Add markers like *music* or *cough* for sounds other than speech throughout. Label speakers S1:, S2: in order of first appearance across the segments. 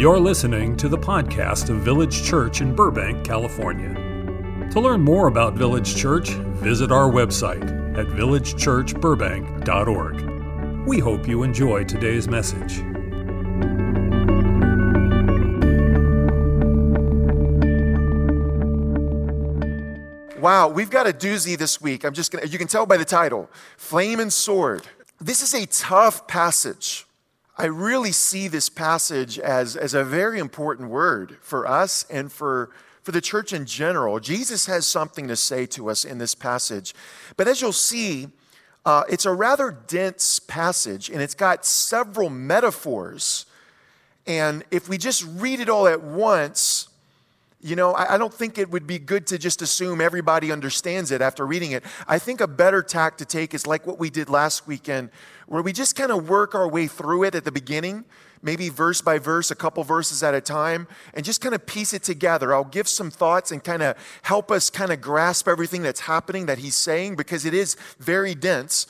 S1: You're listening to the podcast of Village Church in Burbank, California. To learn more about Village Church, visit our website at villagechurchburbank.org. We hope you enjoy today's message.
S2: Wow, we've got a doozy this week. I'm just gonna, you can tell by the title Flame and Sword. This is a tough passage. I really see this passage as, as a very important word for us and for, for the church in general. Jesus has something to say to us in this passage. But as you'll see, uh, it's a rather dense passage and it's got several metaphors. And if we just read it all at once, you know, I, I don't think it would be good to just assume everybody understands it after reading it. I think a better tack to take is like what we did last weekend, where we just kind of work our way through it at the beginning, maybe verse by verse, a couple verses at a time, and just kind of piece it together. I'll give some thoughts and kind of help us kind of grasp everything that's happening that he's saying because it is very dense.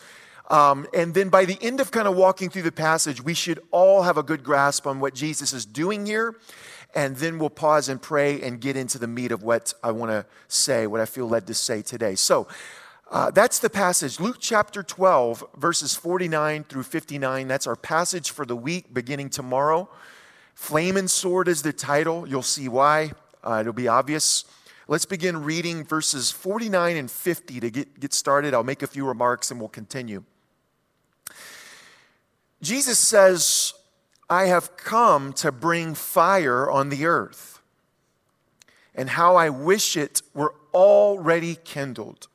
S2: Um, and then by the end of kind of walking through the passage, we should all have a good grasp on what Jesus is doing here and then we'll pause and pray and get into the meat of what I want to say, what I feel led to say today. So uh, that's the passage. Luke chapter 12, verses 49 through 59. That's our passage for the week beginning tomorrow. Flame and Sword is the title. You'll see why. Uh, it'll be obvious. Let's begin reading verses 49 and 50 to get, get started. I'll make a few remarks and we'll continue. Jesus says, I have come to bring fire on the earth, and how I wish it were already kindled.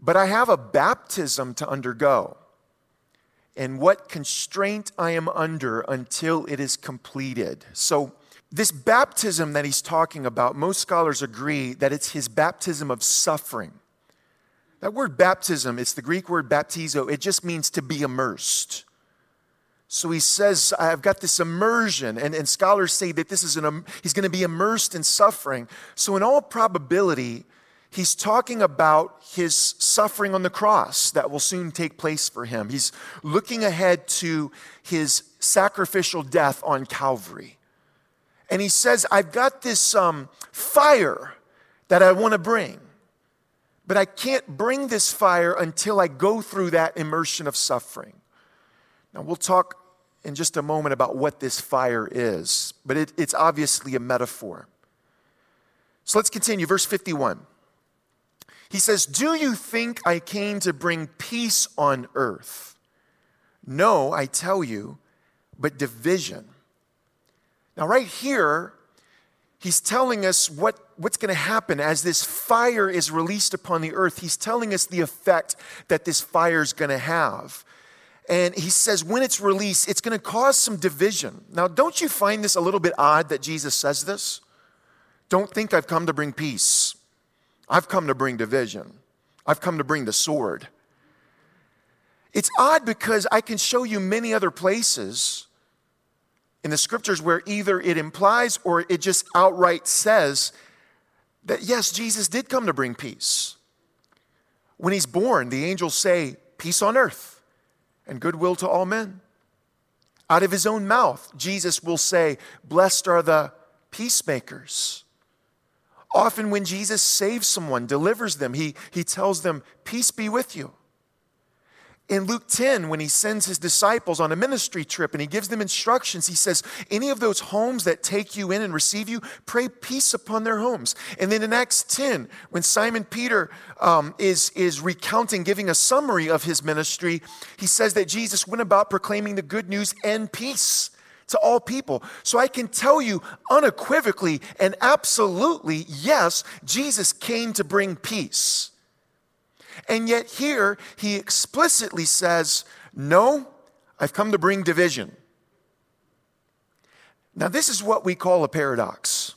S2: But I have a baptism to undergo, and what constraint I am under until it is completed. So, this baptism that he's talking about, most scholars agree that it's his baptism of suffering. That word baptism, it's the Greek word baptizo, it just means to be immersed. So he says, I've got this immersion, and, and scholars say that this is an, he's going to be immersed in suffering. So, in all probability, he's talking about his suffering on the cross that will soon take place for him. He's looking ahead to his sacrificial death on Calvary. And he says, I've got this um, fire that I want to bring, but I can't bring this fire until I go through that immersion of suffering. Now, we'll talk in just a moment about what this fire is, but it, it's obviously a metaphor. So let's continue. Verse 51. He says, Do you think I came to bring peace on earth? No, I tell you, but division. Now, right here, he's telling us what, what's going to happen as this fire is released upon the earth. He's telling us the effect that this fire is going to have. And he says, when it's released, it's going to cause some division. Now, don't you find this a little bit odd that Jesus says this? Don't think I've come to bring peace. I've come to bring division. I've come to bring the sword. It's odd because I can show you many other places in the scriptures where either it implies or it just outright says that yes, Jesus did come to bring peace. When he's born, the angels say, Peace on earth and goodwill to all men. Out of his own mouth, Jesus will say, Blessed are the peacemakers. Often, when Jesus saves someone, delivers them, he, he tells them, Peace be with you. In Luke 10, when he sends his disciples on a ministry trip and he gives them instructions, he says, Any of those homes that take you in and receive you, pray peace upon their homes. And then in Acts 10, when Simon Peter um, is, is recounting, giving a summary of his ministry, he says that Jesus went about proclaiming the good news and peace to all people. So I can tell you unequivocally and absolutely, yes, Jesus came to bring peace. And yet, here he explicitly says, No, I've come to bring division. Now, this is what we call a paradox.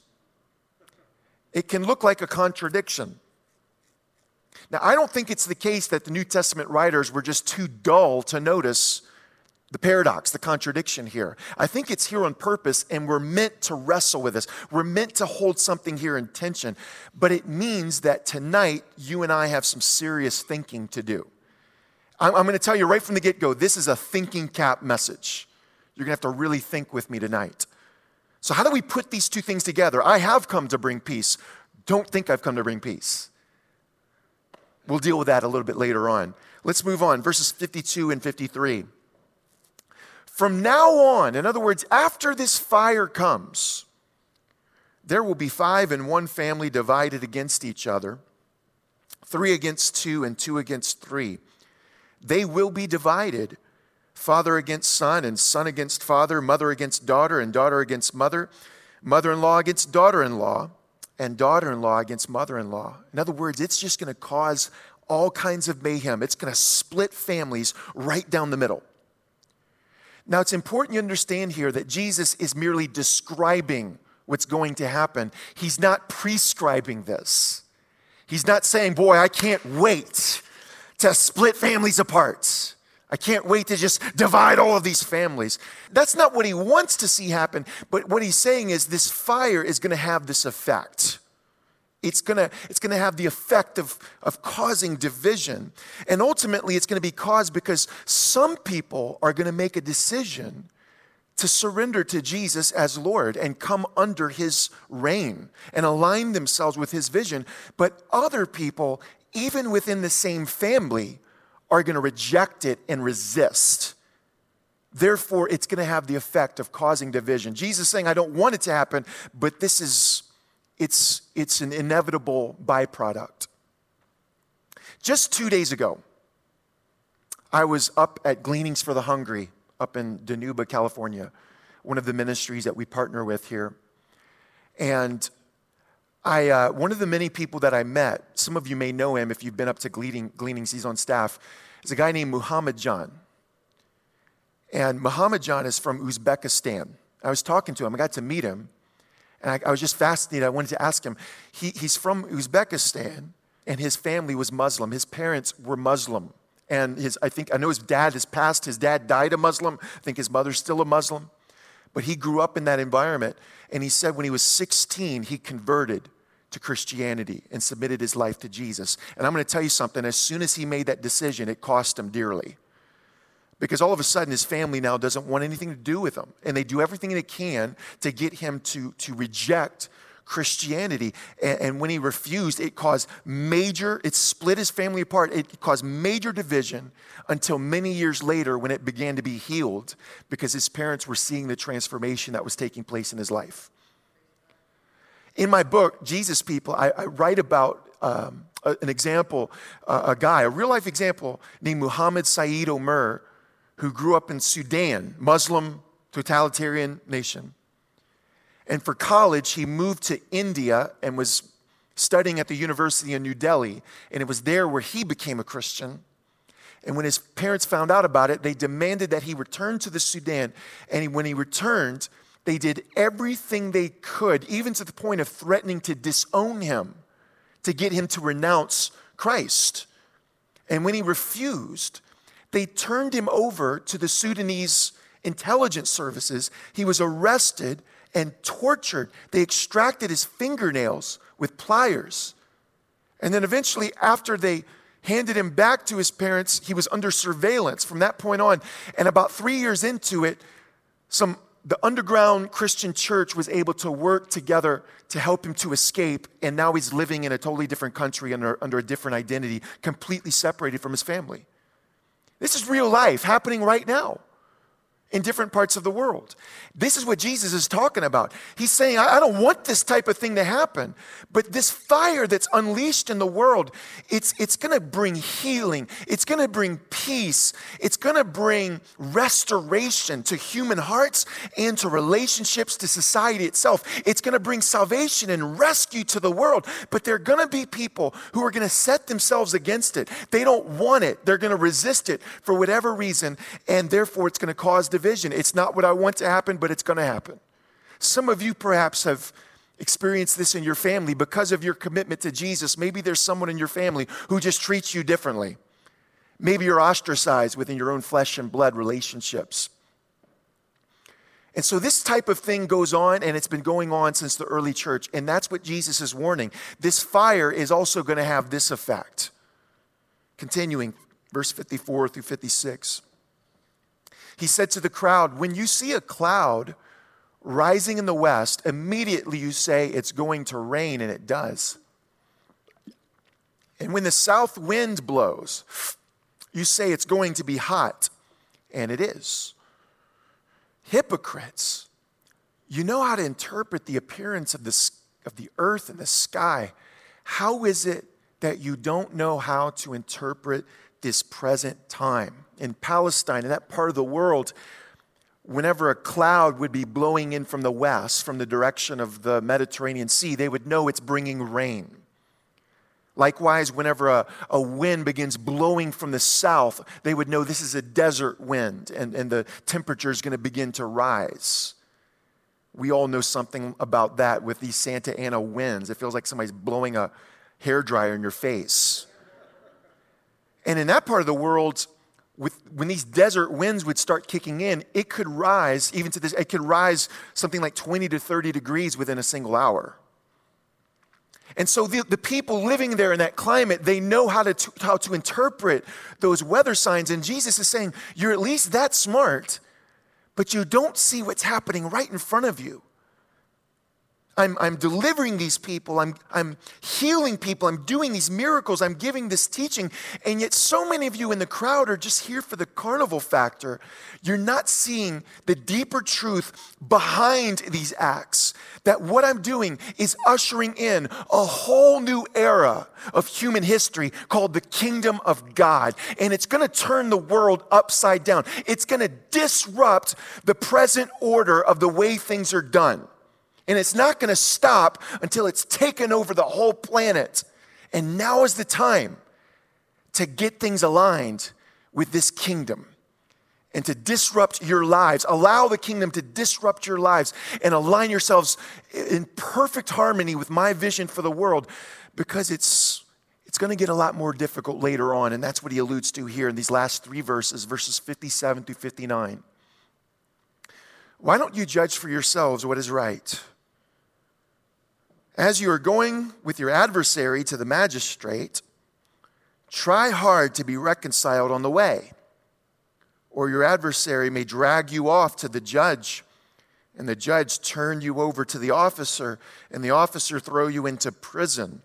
S2: It can look like a contradiction. Now, I don't think it's the case that the New Testament writers were just too dull to notice the paradox, the contradiction here. I think it's here on purpose, and we're meant to wrestle with this. We're meant to hold something here in tension. But it means that tonight, you and I have some serious thinking to do. I'm, I'm going to tell you right from the get go this is a thinking cap message. You're going to have to really think with me tonight. So, how do we put these two things together? I have come to bring peace. Don't think I've come to bring peace. We'll deal with that a little bit later on. Let's move on. Verses 52 and 53. From now on, in other words, after this fire comes, there will be five in one family divided against each other, three against two, and two against three. They will be divided father against son, and son against father, mother against daughter, and daughter against mother, mother in law against daughter in law, and daughter in law against mother in law. In other words, it's just going to cause all kinds of mayhem. It's going to split families right down the middle. Now, it's important you understand here that Jesus is merely describing what's going to happen. He's not prescribing this. He's not saying, Boy, I can't wait to split families apart. I can't wait to just divide all of these families. That's not what he wants to see happen, but what he's saying is this fire is going to have this effect. It's to it's to have the effect of, of causing division. And ultimately, it's to be caused because some people are to make a decision to surrender to Jesus as Lord and come under his reign and align themselves with his vision. But other people, even within the same family, are to reject it and resist. Therefore, it's to have the effect of causing division. Jesus saying, I don't want it to happen, but this is, it's, it's an inevitable byproduct. Just two days ago, I was up at Gleanings for the Hungry up in Dinuba, California, one of the ministries that we partner with here. And I, uh, one of the many people that I met, some of you may know him if you've been up to gleaning, Gleanings, he's on staff, is a guy named Muhammad Jan. And Muhammad Jan is from Uzbekistan. I was talking to him, I got to meet him, and I, I was just fascinated. I wanted to ask him. He, he's from Uzbekistan, and his family was Muslim. His parents were Muslim and his, I think, I know his dad has passed. His dad died a Muslim. I think his mother's still a Muslim. But he grew up in that environment. And he said when he was 16, he converted to Christianity and submitted his life to Jesus. And I'm going to tell you something as soon as he made that decision, it cost him dearly. Because all of a sudden, his family now doesn't want anything to do with him. And they do everything they can to get him to, to reject Christianity. And, and, when he refused, it caused major, it split his family apart. It caused major division until many years later when it began to be healed because his parents were seeing the transformation that was taking place in his life. In my book, Jesus People, I, I write about um, an example, uh, a guy, a real life example named Muhammad Saeed Omer, who grew up in Sudan, Muslim totalitarian nation. And for college, he moved to India and was studying at the University in New Delhi. And it was there where he became a Christian. And when his parents found out about it, they demanded that he return to the Sudan. And when he returned, they did everything they could, even to the point of threatening to disown him, to get him to renounce Christ. And when he refused, they turned him over to the Sudanese intelligence services. He was arrested and tortured. They extracted his fingernails with pliers. And then eventually, after they handed him back to his parents, he was under surveillance from that point on. And about three years into it, some the underground Christian church was able to work together to help him to escape, and now he's living in a totally different country under, under a different identity, completely separated from his family. This is real life happening right now in different parts of the world. This is what Jesus is talking about. He's saying, I don't want this type of thing to happen, but this fire that's unleashed in the world, it's, it's going to bring healing. It's going to bring peace. It's going to bring restoration to human hearts and to relationships, to society itself. It's going to bring salvation and rescue to the world, but there are going to be people who are going to set themselves against it. They don't want it. They're going to resist it for whatever reason, and therefore it's going to cause division. It's not what I want to happen, but it's going to happen. Some of you perhaps have experienced this in your family because of your commitment to Jesus. Maybe there's someone in your family who just treats you differently. Maybe you're ostracized within your own flesh and blood relationships. And so this type of thing goes on, and it's been going on since the early church. And that's what Jesus is warning. This fire is also going to have this effect. Continuing, verse 54 through 56. He said to the crowd, When you see a cloud rising in the west, immediately you say it's going to rain, and it does. And when the south wind blows, you say it's going to be hot, and it is. Hypocrites, you know how to interpret the appearance of the, of the earth and the sky. How is it that you don't know how to interpret this present time? In Palestine, in that part of the world, whenever a cloud would be blowing in from the west, from the direction of the Mediterranean Sea, they would know it's bringing rain. Likewise, whenever a, a wind begins blowing from the south, they would know this is a desert wind and, and the temperature is going to begin to rise. We all know something about that with these Santa Ana winds. It feels like somebody's blowing a hair dryer in your face. And in that part of the world, with, when these desert winds would start kicking in, it could rise, even to this, it could rise something like 20 to 30 degrees within a single hour. And so the, the people living there in that climate, they know how to, how to interpret those weather signs. And Jesus is saying, You're at least that smart, but you don't see what's happening right in front of you. I'm, I'm delivering these people, I'm, I'm healing people, I'm doing these miracles, I'm giving this teaching, and yet so many of you in the crowd are just here for the carnival factor. You're not seeing the deeper truth behind these acts. That what I'm doing is ushering in a whole new era of human history called the kingdom of God. And it's gonna turn the world upside down, it's gonna disrupt the present order of the way things are done. And it's not going to stop until it's taken over the whole planet. And now is the time to get things aligned with this kingdom and to disrupt your lives. Allow the kingdom to disrupt your lives and align yourselves in perfect harmony with my vision for the world because it's it's going to get a lot more difficult later on and that's what he alludes to here in these last 3 verses verses 57 through 59. Why don't you judge for yourselves what is right? As you are going with your adversary to the magistrate, try hard to be reconciled on the way, or your adversary may drag you off to the judge, and the judge turn you over to the officer, and the officer throw you into prison.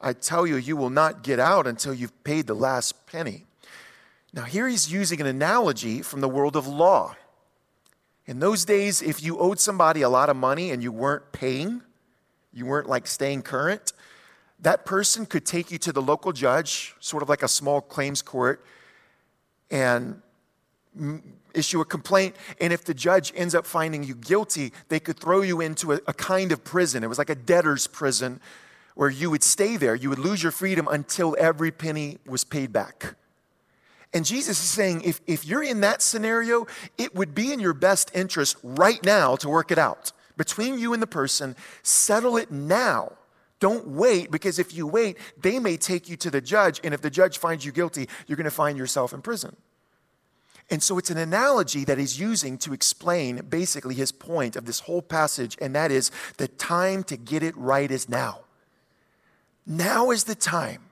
S2: I tell you, you will not get out until you've paid the last penny. Now, here he's using an analogy from the world of law. In those days, if you owed somebody a lot of money and you weren't paying, you weren't like staying current, that person could take you to the local judge, sort of like a small claims court, and issue a complaint. And if the judge ends up finding you guilty, they could throw you into a, a kind of prison. It was like a debtor's prison where you would stay there. You would lose your freedom until every penny was paid back. And Jesus is saying, if, if you're in that scenario, it would be in your best interest right now to work it out between you and the person, settle it now. Don't wait because if you wait, they may take you to the judge. And if the judge finds you guilty, you're going to find yourself in prison. And so it's an analogy that he's using to explain basically his point of this whole passage, and that is the time to get it right is now. Now is the time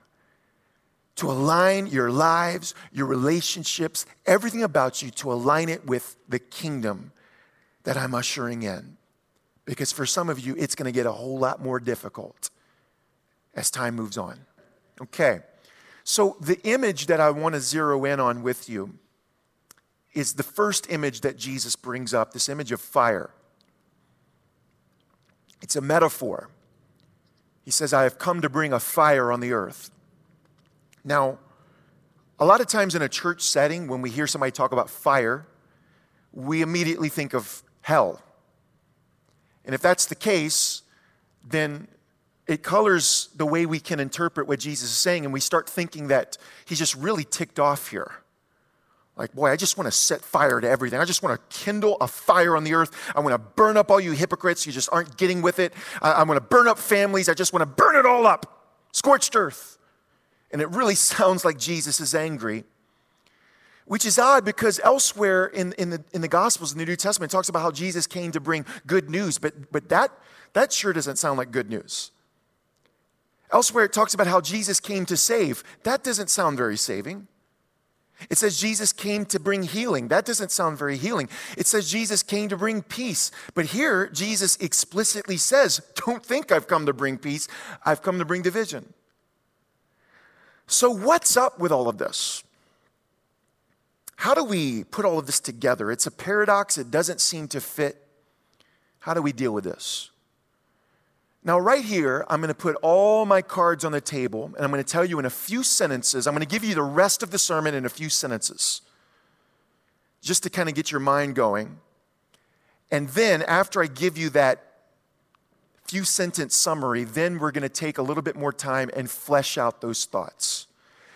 S2: to align your lives, your relationships, everything about you, to align it with the kingdom that I'm ushering in. Because for some of you, it's going to get a whole lot more difficult as time moves on. Okay, so the image that I want to zero in on with you is the first image that Jesus brings up this image of fire. It's a metaphor. He says, I have come to bring a fire on the earth. Now, a lot of times in a church setting, when we hear somebody talk about fire, we immediately think of hell and if that's the case, then it colors the way we can interpret what Jesus is saying, and we start thinking that he's just really ticked off here. Like, boy, I just want to set fire to everything. I just want to kindle a fire on the earth. I want to burn up all you hypocrites. You just aren't getting with it. I, want to burn up families. I just want to burn it all up. Scorched earth. And it really *laughs* sounds like Jesus is angry which is odd because elsewhere in, in, the, in the Gospels, in the New Testament, it talks about how Jesus came to bring good news, but, but that, that sure doesn't sound like good news. Elsewhere, it talks about how Jesus came to save. That doesn't sound very saving. It says Jesus came to bring healing. That doesn't sound very healing. It says Jesus came to bring peace. But here, Jesus explicitly says, Don't think I've come to bring peace, I've come to bring division. So, what's up with all of this? How do we put all of this together? It's a paradox, it doesn't seem to fit. How do we deal with this? Now, right here, I'm going to put all my cards on the table, and I'm going to tell you in a few sentences. I'm going to give you the rest of the sermon in a few sentences, just to kind of get your mind going. And then, after I give you that few sentence summary, then we're going to take a little bit more time and flesh out those thoughts.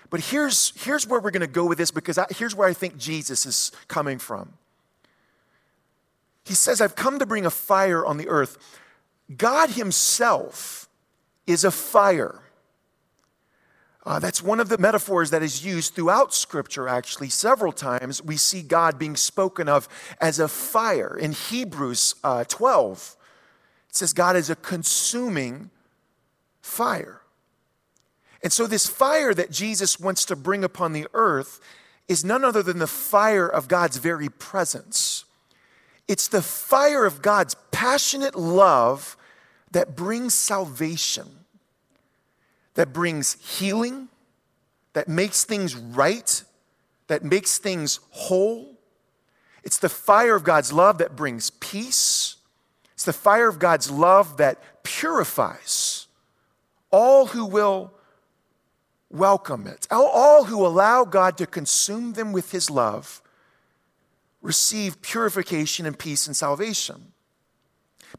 S2: But here's, here's where we're going to go with this because I, here's where I think Jesus is coming from. He says, I've come to bring a fire on the earth. God Himself is a fire. Uh, that's one of the metaphors that is used throughout Scripture, actually. Several times we see God being spoken of as a fire. In Hebrews uh, 12, it says God is a consuming fire. And so, this fire that Jesus wants to bring upon the earth is none other than the fire of God's very presence. It's the fire of God's passionate love that brings salvation, that brings healing, that makes things right, that makes things whole. It's the fire of God's love that brings peace. It's the fire of God's love that purifies all who will welcome it. All who allow God to consume them with his love receive purification and peace and salvation.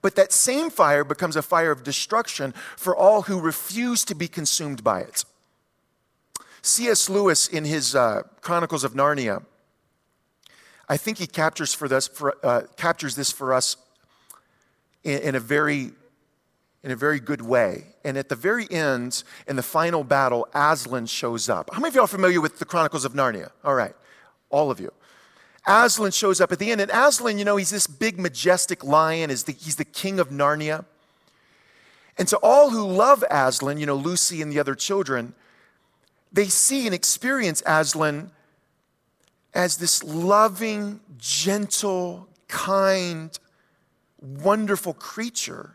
S2: But that same fire becomes a fire of destruction for all who refuse to be consumed by it. C.S. Lewis, in his uh, Chronicles of Narnia, I think he captures, for this, for, uh, captures this for us in, in, a very, in a very good way. And at the very end, in the final battle, Aslan shows up. How many of y'all are familiar with the Chronicles of Narnia? All right, all of you. Aslan shows up at the end. And Aslan, you know, he's this big, majestic lion. Is the, he's the king of Narnia. And to all who love Aslan, you know, Lucy and the other children, they see and experience Aslan as this loving, gentle, kind, wonderful creature.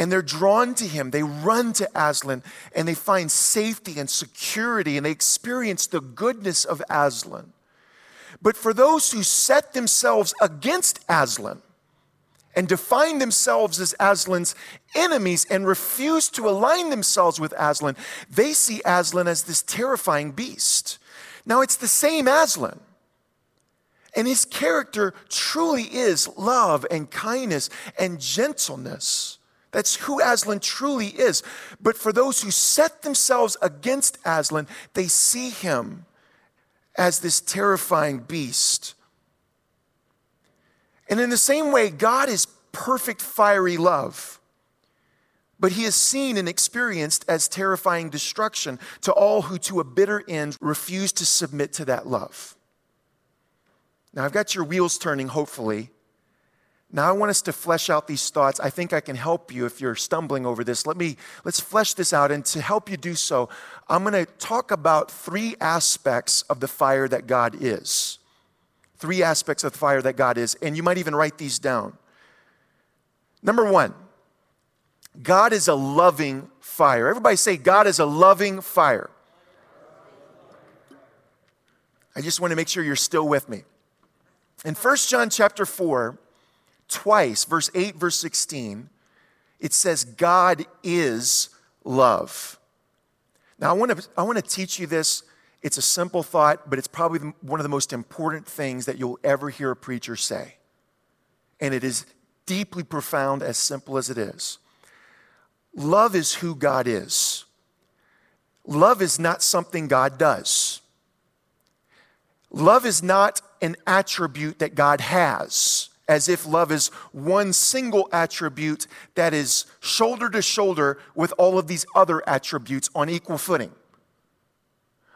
S2: And they're drawn to him. They run to Aslan and they find safety and security and they experience the goodness of Aslan. But for those who set themselves against Aslan and define themselves as Aslan's enemies and refuse to align themselves with Aslan, they see Aslan as this terrifying beast. Now, it's the same Aslan. And his character truly is love and kindness and gentleness. That's who Aslan truly is. But for those who set themselves against Aslan, they see him as this terrifying beast. And in the same way, God is perfect fiery love. But he is seen and experienced as terrifying destruction to all who, to a bitter end, refuse to submit to that love. Now, I've got your wheels turning, hopefully. Now I want us to flesh out these thoughts. I think I can help you if you're stumbling over this. Let me let's flesh this out and to help you do so, I'm going to talk about three aspects of the fire that God is. Three aspects of the fire that God is, and you might even write these down. Number 1. God is a loving fire. Everybody say God is a loving fire. I just want to make sure you're still with me. In 1 John chapter 4, twice, verse 8, verse 16, it says, God is love. Now, I want to, I want to teach you this. It's a simple thought, but it's probably one of the most important things that you'll ever hear a preacher say. And it is deeply profound, as simple as it is. Love is who God is. Love is not something God does. Love is not an attribute that God has as if love is one single attribute that is shoulder to shoulder with all of these other attributes on equal footing.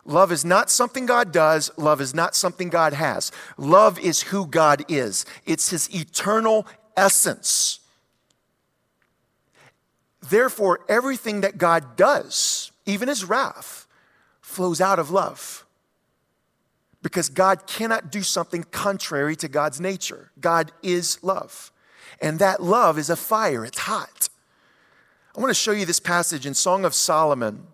S2: Love is not something God does. Love is not something God has. Love is who God is, it's His eternal essence. Therefore, everything that God does, even His wrath, flows out of love. Because God cannot do something contrary to God's nature. God is love. And that love is a fire, it's hot. I want to show you this passage in Song of Solomon,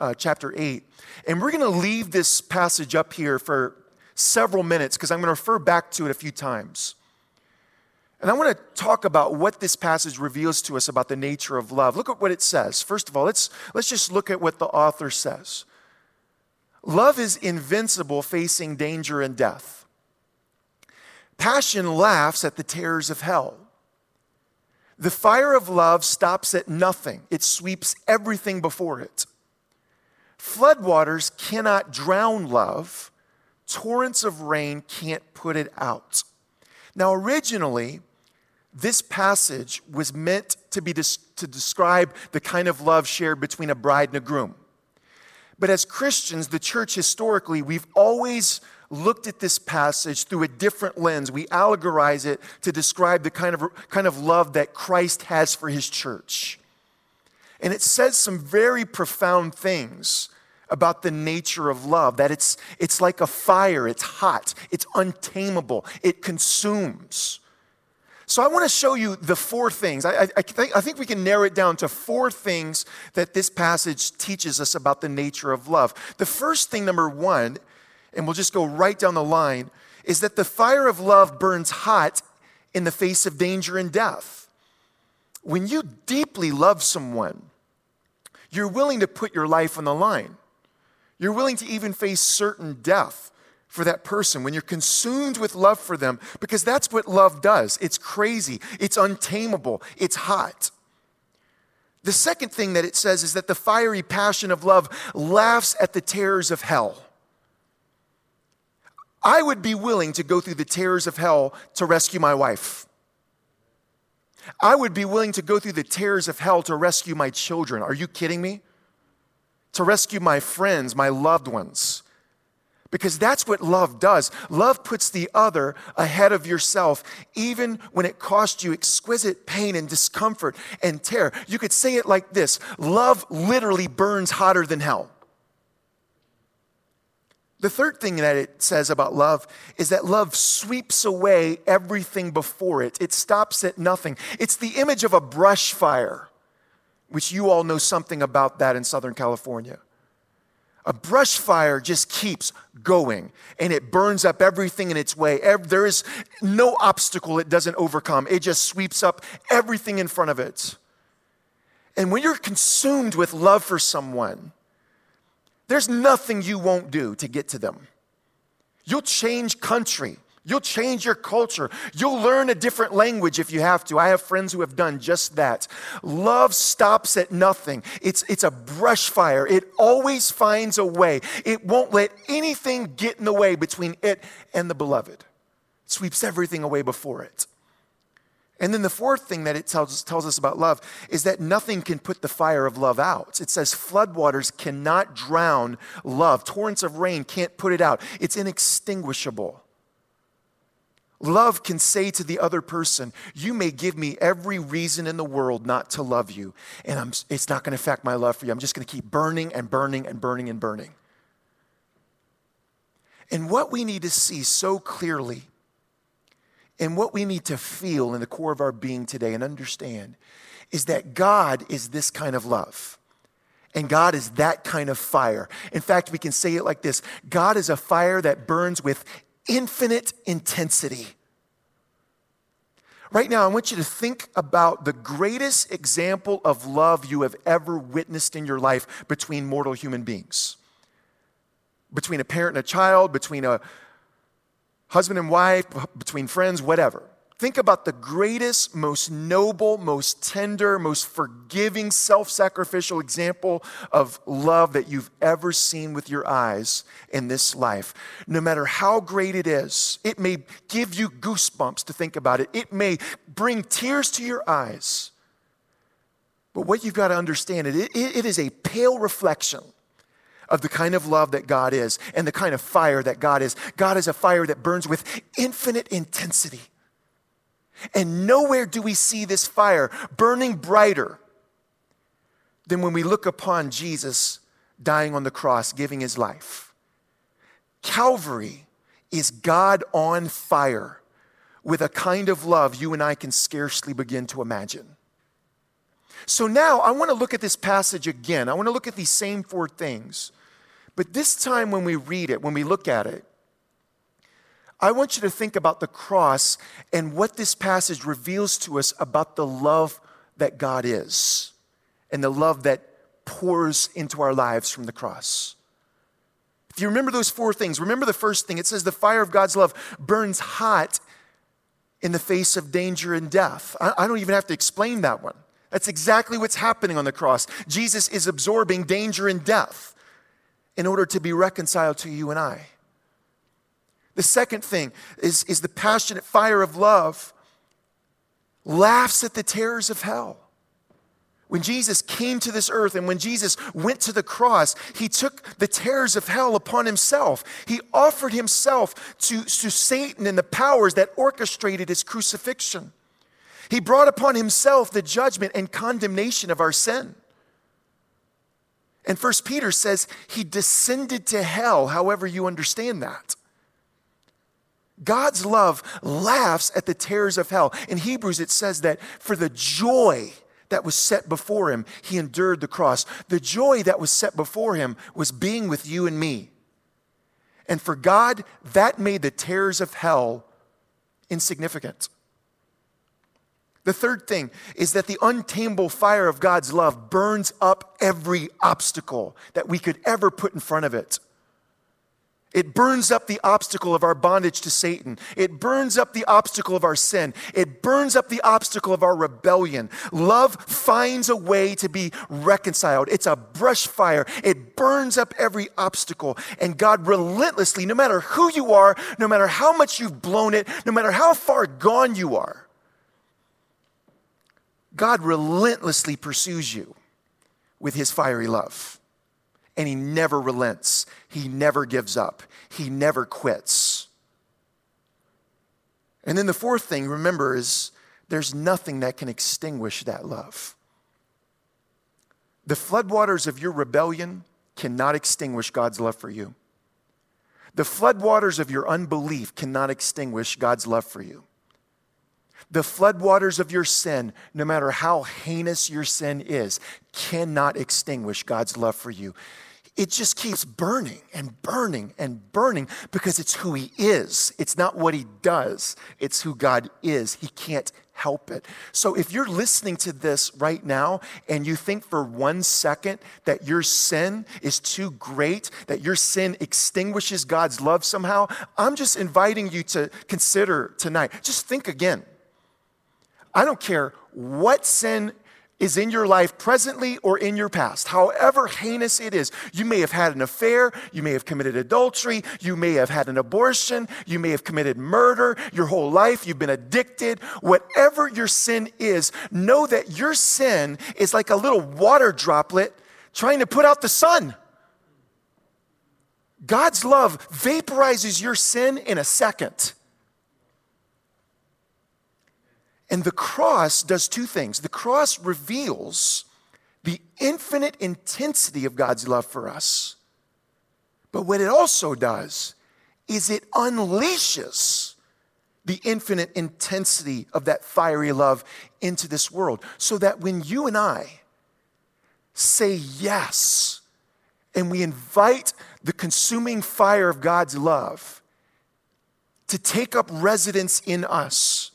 S2: uh, chapter 8. And we're going to leave this passage up here for several minutes because I'm going to refer back to it a few times. And I want to talk about what this passage reveals to us about the nature of love. Look at what it says. First of all, let's, let's just look at what the author says. Love is invincible facing danger and death. Passion laughs at the terrors of hell. The fire of love stops at nothing, it sweeps everything before it. Floodwaters cannot drown love, torrents of rain can't put it out. Now, originally, this passage was meant to be to describe the kind of love shared between a bride and a groom. But as Christians, the church historically, we've always looked at this passage through a different lens. We allegorize it to describe the kind of, kind of love that Christ has for his church. And it says some very profound things about the nature of love that it's, it's like a fire, it's hot, it's untamable, it consumes. So I want to show you the four things. I, I, I, I think we can narrow it down to four things that this passage teaches us about the nature of love. The first thing, number one, and we'll just go right down the line, is that the fire of love burns hot in the face of danger and death. When you deeply love someone, you're willing to put your life on the line. You're willing to even face certain death for that person, when you're consumed with love for them, because that's what love does. It's crazy, it's untamable, it's hot. The second thing that it says is that the fiery passion of love laughs at the terrors of hell. I would be willing to go through the terrors of hell to rescue my wife. I would be willing to go through the terrors of hell to rescue my children. Are you kidding me? To rescue my friends, my loved ones because that's what love does. Love puts the other ahead of yourself, even when it costs you exquisite pain and discomfort and terror. You could say it like this love literally burns hotter than hell. The third thing that it says about love is that love sweeps away everything before it. It stops at nothing. It's the image of a brush fire, which you all know something about that in Southern California. A brush fire just keeps going and it burns up everything in its way. There is no obstacle it doesn't overcome, it just sweeps up everything in front of it. And when you're consumed with love for someone, there's nothing you won't do to get to them. You'll change country. You'll change your culture. You'll learn a different language if you have to. I have friends who have done just that. Love stops at nothing. It's, it's a brush fire. It always finds a way. It won't let anything get in the way between it and the beloved. It sweeps everything away before it. And then the fourth thing that it tells, tells us about love is that nothing can put the fire of love out. It says floodwaters cannot drown love. Torrents of rain can't put it out. It's inextinguishable. Love can say to the other person, You may give me every reason in the world not to love you, and I'm, it's not going to affect my love for you. I'm just going to keep burning and burning and burning and burning. And what we need to see so clearly, and what we need to feel in the core of our being today and understand, is that God is this kind of love. And God is that kind of fire. In fact, we can say it like this God is a fire that burns with infinite intensity. Right now, I want you to think about the greatest example of love you have ever witnessed in your life between mortal human beings. Between a parent and a child, between a husband and wife, between friends, whatever. Think about the greatest, most noble, most tender, most forgiving, self sacrificial example of love that you've ever seen with your eyes in this life. No matter how great it is, it may give you goosebumps to think about it, it may bring tears to your eyes. But what you've got to understand, it, it, it is a pale reflection of the kind of love that God is and the kind of fire that God is. God is a fire that burns with infinite intensity. And nowhere do we see this fire burning brighter than when we look upon Jesus dying on the cross, giving his life. Calvary is God on fire with a kind of love you and I can scarcely begin to imagine. So now I want to look at this passage again. I want to look at these same four things. But this time when we read it, when we look at it, I want you to think about the cross and what this passage reveals to us about the love that God is and the love that pours into our lives from the cross. If you remember those four things, remember the first thing it says, the fire of God's love burns hot in the face of danger and death. I, don't even have to explain that one. That's exactly what's happening on the cross. Jesus is absorbing danger and death in order to be reconciled to you and I. The second thing is, is the passionate fire of love laughs at the terrors of hell. When Jesus came to this earth and when Jesus went to the cross, he took the terrors of hell upon himself. He offered himself to, to Satan and the powers that orchestrated his crucifixion. He brought upon himself the judgment and condemnation of our sin. And First Peter says he descended to hell, however you understand that. God's love laughs at the terrors of hell. In Hebrews, it says that for the joy that was set before him, he endured the cross. The joy that was set before him was being with you and me. And for God, that made the terrors of hell insignificant. The third thing is that the untamable fire of God's love burns up every obstacle that we could ever put in front of it. It burns up the obstacle of our bondage to Satan. It burns up the obstacle of our sin. It burns up the obstacle of our rebellion. Love finds a way to be reconciled. It's a brush fire. It burns up every obstacle. And God relentlessly, no matter who you are, no matter how much you've blown it, no matter how far gone you are, God relentlessly pursues you with his fiery love. And he never relents, he never gives up, he never quits. And then the fourth thing, remember, is there's nothing that can extinguish that love. The floodwaters of your rebellion cannot extinguish God's love for you. The floodwaters of your unbelief cannot extinguish God's love for you. The floodwaters of your sin, no matter how heinous your sin is, cannot extinguish God's love for you. It just keeps burning and burning and burning because it's who He is. It's not what He does, it's who God is. He can't help it. So if you're listening to this right now and you think for one second that your sin is too great, that your sin extinguishes God's love somehow, I'm just inviting you to consider tonight. Just think again. I don't care what sin is in your life presently or in your past, however heinous it is. You may have had an affair, you may have committed adultery, you may have had an abortion, you may have committed murder your whole life, you've been addicted. Whatever your sin is, know that your sin is like a little water droplet trying to put out the sun. God's love vaporizes your sin in a second. And the cross does two things the cross reveals the infinite intensity of God's love for us. But what it also does is it unleashes the infinite intensity of that fiery love into this world. So that when you and I say yes and we invite the consuming fire of God's love to take up residence in us,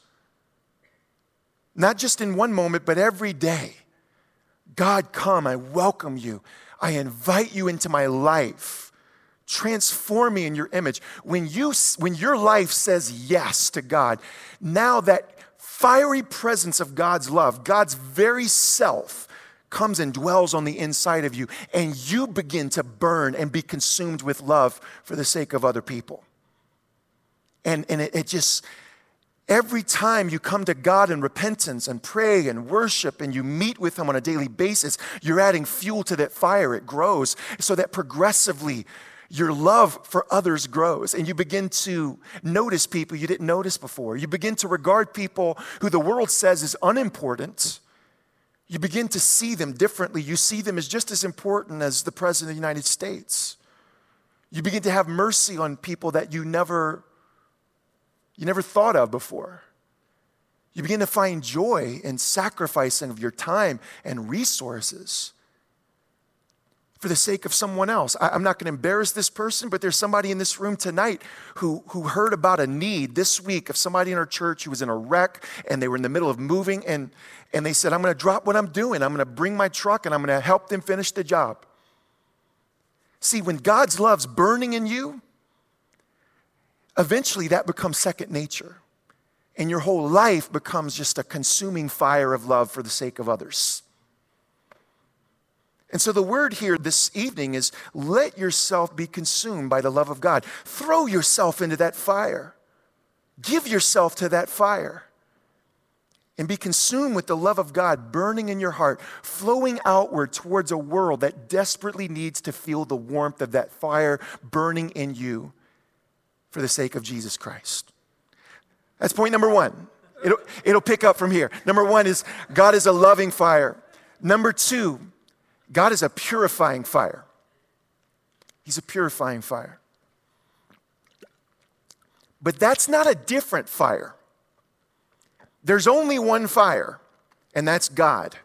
S2: not just in one moment, but every day. God, come, I welcome you. I invite you into my life. Transform me in your image. When, you, when your life says yes to God, now that fiery presence of God's love, God's very self, comes and dwells on the inside of you, and you begin to burn and be consumed with love for the sake of other people. And, and it, it just, Every time you come to God in repentance and pray and worship and you meet with Him on a daily basis, you're adding fuel to that fire. It grows so that progressively your love for others grows and you begin to notice people you didn't notice before. You begin to regard people who the world says is unimportant. You begin to see them differently. You see them as just as important as the President of the United States. You begin to have mercy on people that you never you never thought of before. You begin to find joy in sacrificing of your time and resources for the sake of someone else. I, am not going to embarrass this person, but there's somebody in this room tonight who, who heard about a need this week of somebody in our church who was in a wreck and they were in the middle of moving and, and they said, I'm going to drop what I'm doing. I'm going to bring my truck and I'm going to help them finish the job. See, when God's love's burning in you, eventually that becomes second nature. And your whole life becomes just a consuming fire of love for the sake of others. And so the word here this evening is let yourself be consumed by the love of God. Throw yourself into that fire. Give yourself to that fire. And be consumed with the love of God burning in your heart, flowing outward towards a world that desperately needs to feel the warmth of that fire burning in you for the sake of Jesus Christ. That's point number one. It'll, it'll pick up from here. Number one is God is a loving fire. Number two, God is a purifying fire. He's a purifying fire. But that's not a different fire. There's only one fire, and that's God.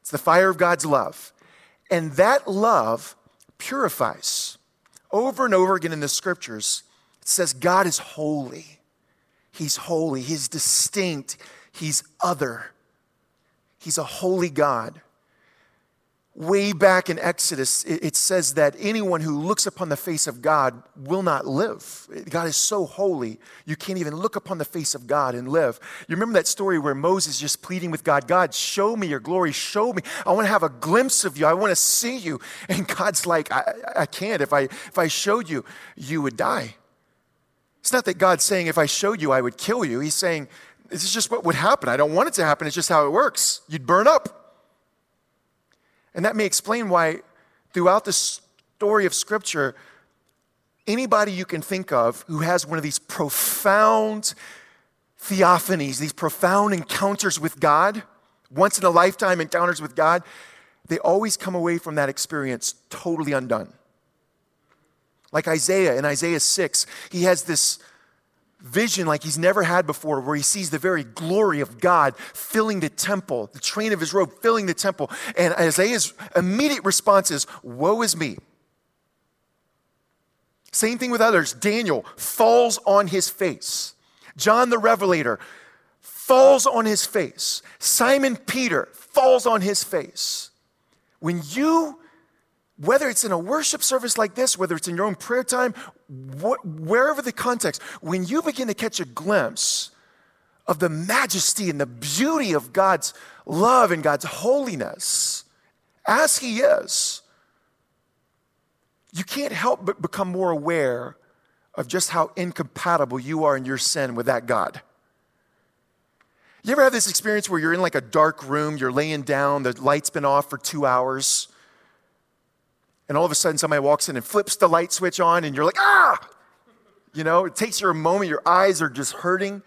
S2: It's the fire of God's love. And that love purifies. Over and over again in the scriptures, it says God is holy. He's holy. He's distinct. He's other. He's a holy God way back in Exodus, it says that anyone who looks upon the face of God will not live. God is so holy, you can't even look upon the face of God and live. You remember that story where Moses just pleading with God, God, show me your glory, show me. I want to have a glimpse of you. I want to see you. And God's like, I, I can't. If I, if I showed you, you would die. It's not that God's saying, if I showed you, I would kill you. He's saying, this is just what would happen. I don't want it to happen. It's just how it works. You'd burn up. And that may explain why, throughout the story of Scripture, anybody you can think of who has one of these profound theophanies, these profound encounters with God, once in a lifetime encounters with God, they always come away from that experience totally undone. Like Isaiah in Isaiah 6, he has this vision like he's never had before, where he sees the very glory of God filling the temple, the train of his robe filling the temple. And Isaiah's immediate response is, Woe is me. Same thing with others. Daniel falls on his face. John the Revelator falls on his face. Simon Peter falls on his face. When you whether it's in a worship service like this, whether it's in your own prayer time, wh- wherever the context, when you begin to catch a glimpse of the majesty and the beauty of God's love and God's holiness, as He is, you can't help but become more aware of just how incompatible you are in your sin with that God. You ever have this experience where you're in like a dark room, you're laying down, the light's been off for two hours, and all of a sudden somebody walks in and flips the light switch on and you're like, ah! You know, it takes you a moment, your eyes are just hurting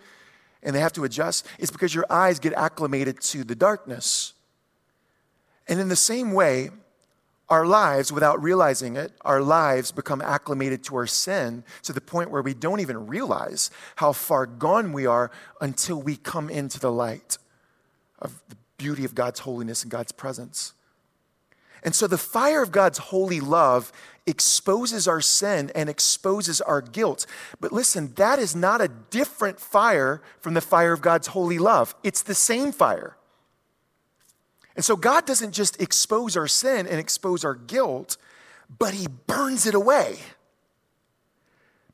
S2: and they have to adjust. It's because your eyes get acclimated to the darkness. And in the same way, our lives, without realizing it, our lives become acclimated to our sin to the point where we don't even realize how far gone we are until we come into the light of the beauty of God's holiness and God's presence. And so the fire of God's holy love exposes our sin and exposes our guilt. But listen, that is not a different fire from the fire of God's holy love, it's the same fire. And so God doesn't just expose our sin and expose our guilt, but He burns it away.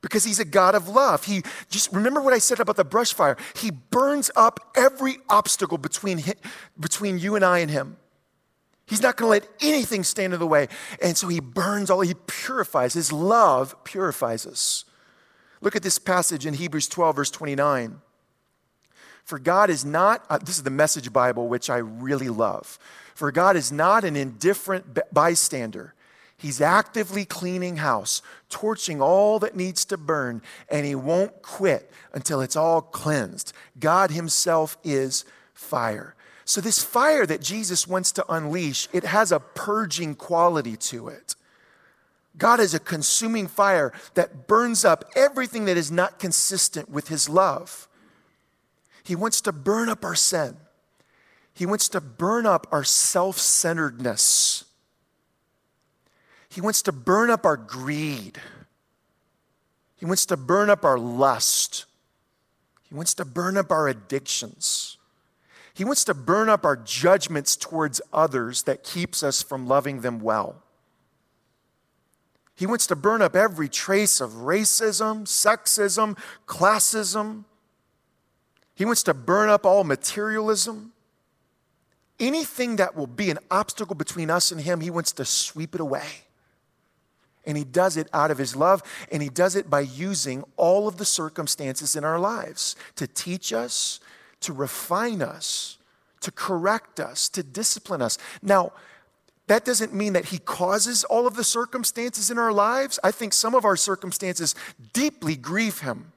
S2: Because he's a God of love. He just remember what I said about the brush fire. He burns up every obstacle between, him, between you and I and him. He's not going to let anything stand in the way. And so he burns all, he purifies. His love purifies us. Look at this passage in Hebrews 12, verse 29. For God is not, uh, this is the message Bible, which I really love. For God is not an indifferent bystander. He's actively cleaning house, torching all that needs to burn, and he won't quit until it's all cleansed. God himself is fire. So, this fire that Jesus wants to unleash, it has a purging quality to it. God is a consuming fire that burns up everything that is not consistent with His love. He wants to burn up our sin. He wants to burn up our self centeredness. He wants to burn up our greed. He wants to burn up our lust. He wants to burn up our addictions. He wants to burn up our judgments towards others that keeps us from loving them well. He wants to burn up every trace of racism, sexism, classism. He wants to burn up all materialism. Anything that will be an obstacle between us and Him, He wants to sweep it away. And He does it out of His love, and He does it by using all of the circumstances in our lives to teach us, to refine us, to correct us, to discipline us. Now, that doesn't mean that He causes all of the circumstances in our lives. I think some of our circumstances deeply grieve Him.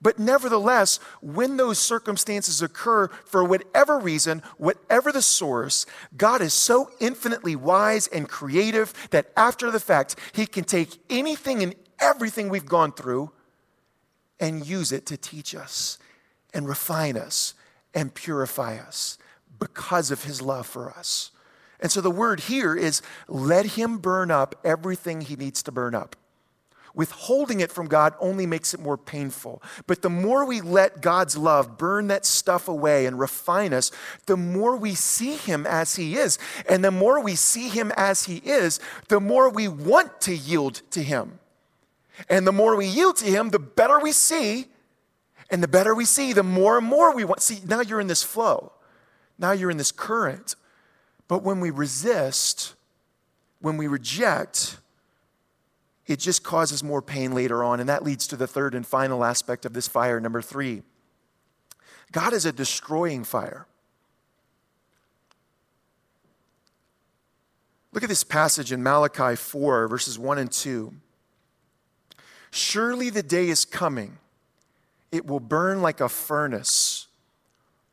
S2: But nevertheless, when those circumstances occur, for whatever reason, whatever the source, God is so infinitely wise and creative that after the fact, He can take anything and everything we've gone through and use it to teach us and refine us and purify us because of His love for us. And so the word here is let Him burn up everything He needs to burn up. Withholding it from God only makes it more painful. But the more we let God's love burn that stuff away and refine us, the more we see Him as He is. And the more we see Him as He is, the more we want to yield to Him. And the more we yield to Him, the better we see. And the better we see, the more and more we want. See, now you're in this flow. Now you're in this current. But when we resist, when we reject, it just causes more pain later on. And that leads to the third and final aspect of this fire, number three. God is a destroying fire. Look at this passage in Malachi 4, verses 1 and 2. Surely the day is coming, it will burn like a furnace.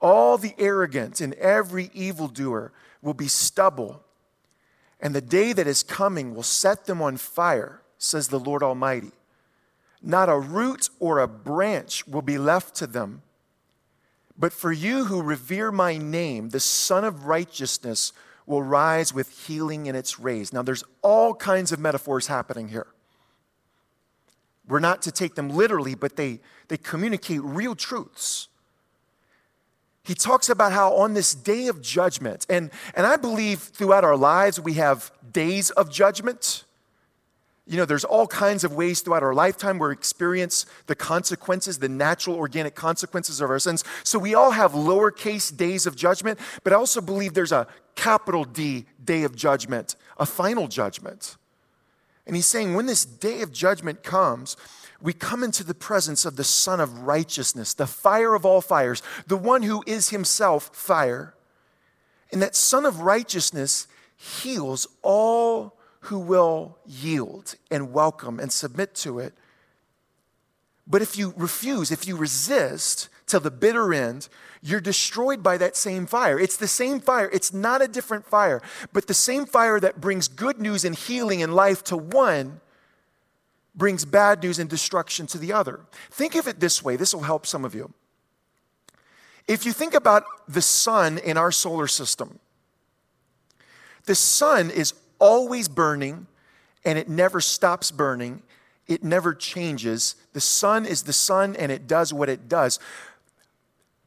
S2: All the arrogant and every evildoer will be stubble, and the day that is coming will set them on fire says the Lord Almighty. Not a root or a branch will be left to them. But for you who revere my name, the Sun of Righteousness will rise with healing in its rays. Now, there's all kinds of metaphors happening here. We're not to take them literally, but they, they communicate real truths. He talks about how on this day of judgment, and, and I believe throughout our lives we have days of judgment. You know, there's all kinds of ways throughout our lifetime where we experience the consequences, the natural organic consequences of our sins. So we all have lowercase days of judgment, but I also believe there's a capital D day of judgment, a final judgment. And he's saying when this day of judgment comes, we come into the presence of the Sun of Righteousness, the fire of all fires, the one who is himself fire. And that Sun of Righteousness heals all who will yield and welcome and submit to it. But if you refuse, if you resist till the bitter end, you're destroyed by that same fire. It's the same fire, it's not a different fire, but the same fire that brings good news and healing and life to one brings bad news and destruction to the other. Think of it this way this will help some of you. If you think about the sun in our solar system, the sun is always burning and it never stops burning. It never changes. The sun is the sun and it does what it does.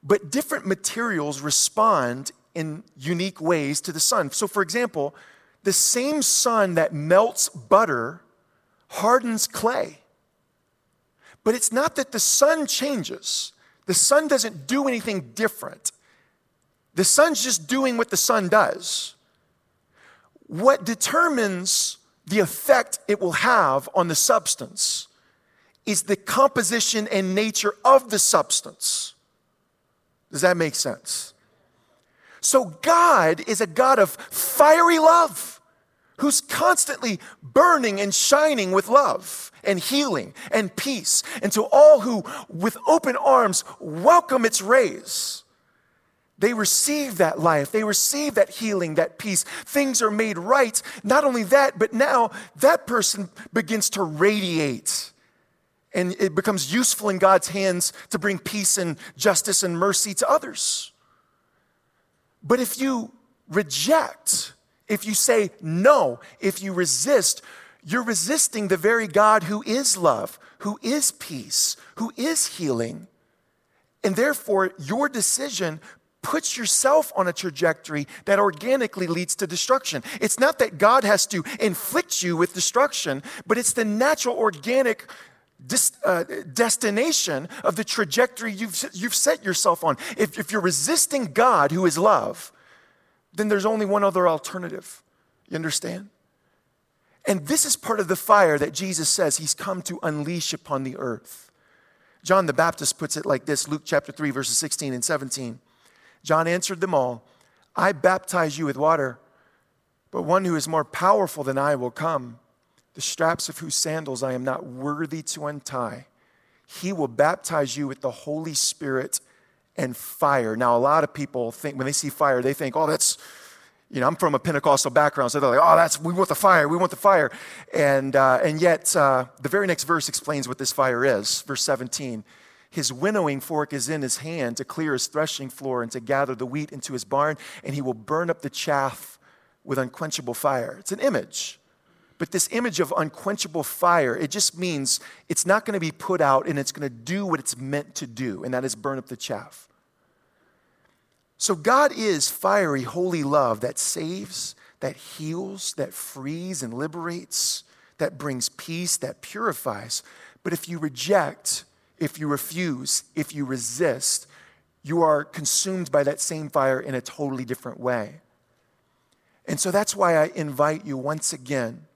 S2: But different materials respond in unique ways to the sun. So, for example, the same sun that melts butter hardens clay. But it's not that the sun changes, the sun doesn't do anything different. The sun's just doing what the sun does. What determines the effect it will have on the substance is the composition and nature of the substance. Does that make sense? So, God is a God of fiery love who's constantly burning and shining with love and healing and peace. And to all who, with open arms, welcome its rays. They receive that life. They receive that healing, that peace. Things are made right. Not only that, but now that person begins to radiate and it becomes useful in God's hands to bring peace and justice and mercy to others. But if you reject, if you say no, if you resist, you're resisting the very God who is love, who is peace, who is healing. And therefore, your decision puts yourself on a trajectory that organically leads to destruction. It's not that God has to inflict you with destruction, but it's the natural, organic dis, uh, destination of the trajectory you've, you've set yourself on. If, if you're resisting God, who is love, then there's only one other alternative. You understand? And this is part of the fire that Jesus says he's come to unleash upon the earth. John the Baptist puts it like this Luke chapter 3, verses 16 and 17. John answered them all I baptize you with water, but one who is more powerful than I will come, the straps of whose sandals I am not worthy to untie. He will baptize you with the Holy Spirit and fire. Now, a lot of people think, when they see fire, they think, oh, that's, you know, I'm from a Pentecostal background, so they're like, oh, that's, we want the fire, we want the fire. And, uh, and yet, uh, the very next verse explains what this fire is. Verse 17. His winnowing fork is in his hand to clear his threshing floor and to gather the wheat into his barn, and he will burn up the chaff with unquenchable fire. It's an image. But this image of unquenchable fire, it just means it's not going to be put out and it's going to do what it's meant to do, and that is burn up the chaff. So God is fiery, holy love that saves, that heals, that frees and liberates, that brings peace, that purifies. But if you reject, if you refuse, if you resist, you are consumed by that same fire in a totally different way. And so that's why I invite you once again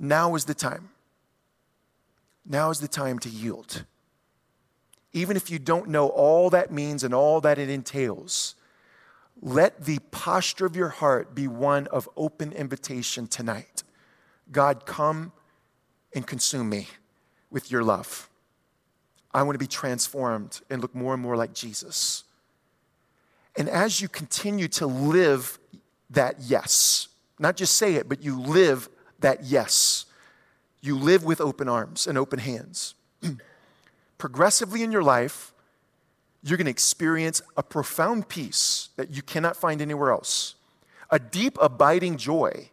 S2: now is the time. Now is the time to yield. Even if you don't know all that means and all that it entails, let the posture of your heart be one of open invitation tonight. God, come and consume me with your love. I want to be transformed and look more and more like Jesus. And as you continue to live that yes, not just say it, but you live that yes, you live with open arms and open hands. *clears throat* Progressively in your life, you're going to experience a profound peace that you cannot find anywhere else, a deep, abiding joy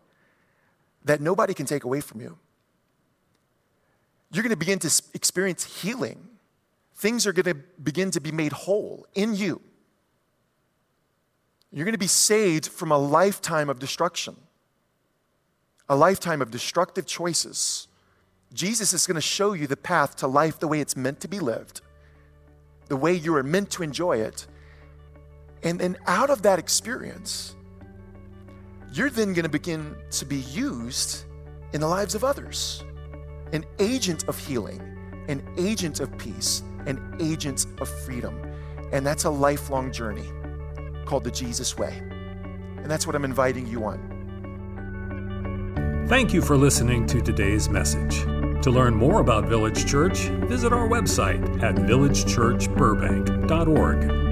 S2: that nobody can take away from you. You're going to begin to experience healing things are going to begin to be made whole in you. You're going to be saved from a lifetime of destruction, a lifetime of destructive choices. Jesus is going to show you the path to life the way it's meant to be lived, the way you are meant to enjoy it. And then out of that experience, you're then going to begin to be used in the lives of others, an agent of healing, an agent of peace, an agent of freedom. And that's a lifelong journey called the Jesus Way. And that's what I'm inviting you on.
S1: Thank you for listening to today's message. To learn more about Village Church, visit our website at villagechurchburbank.org.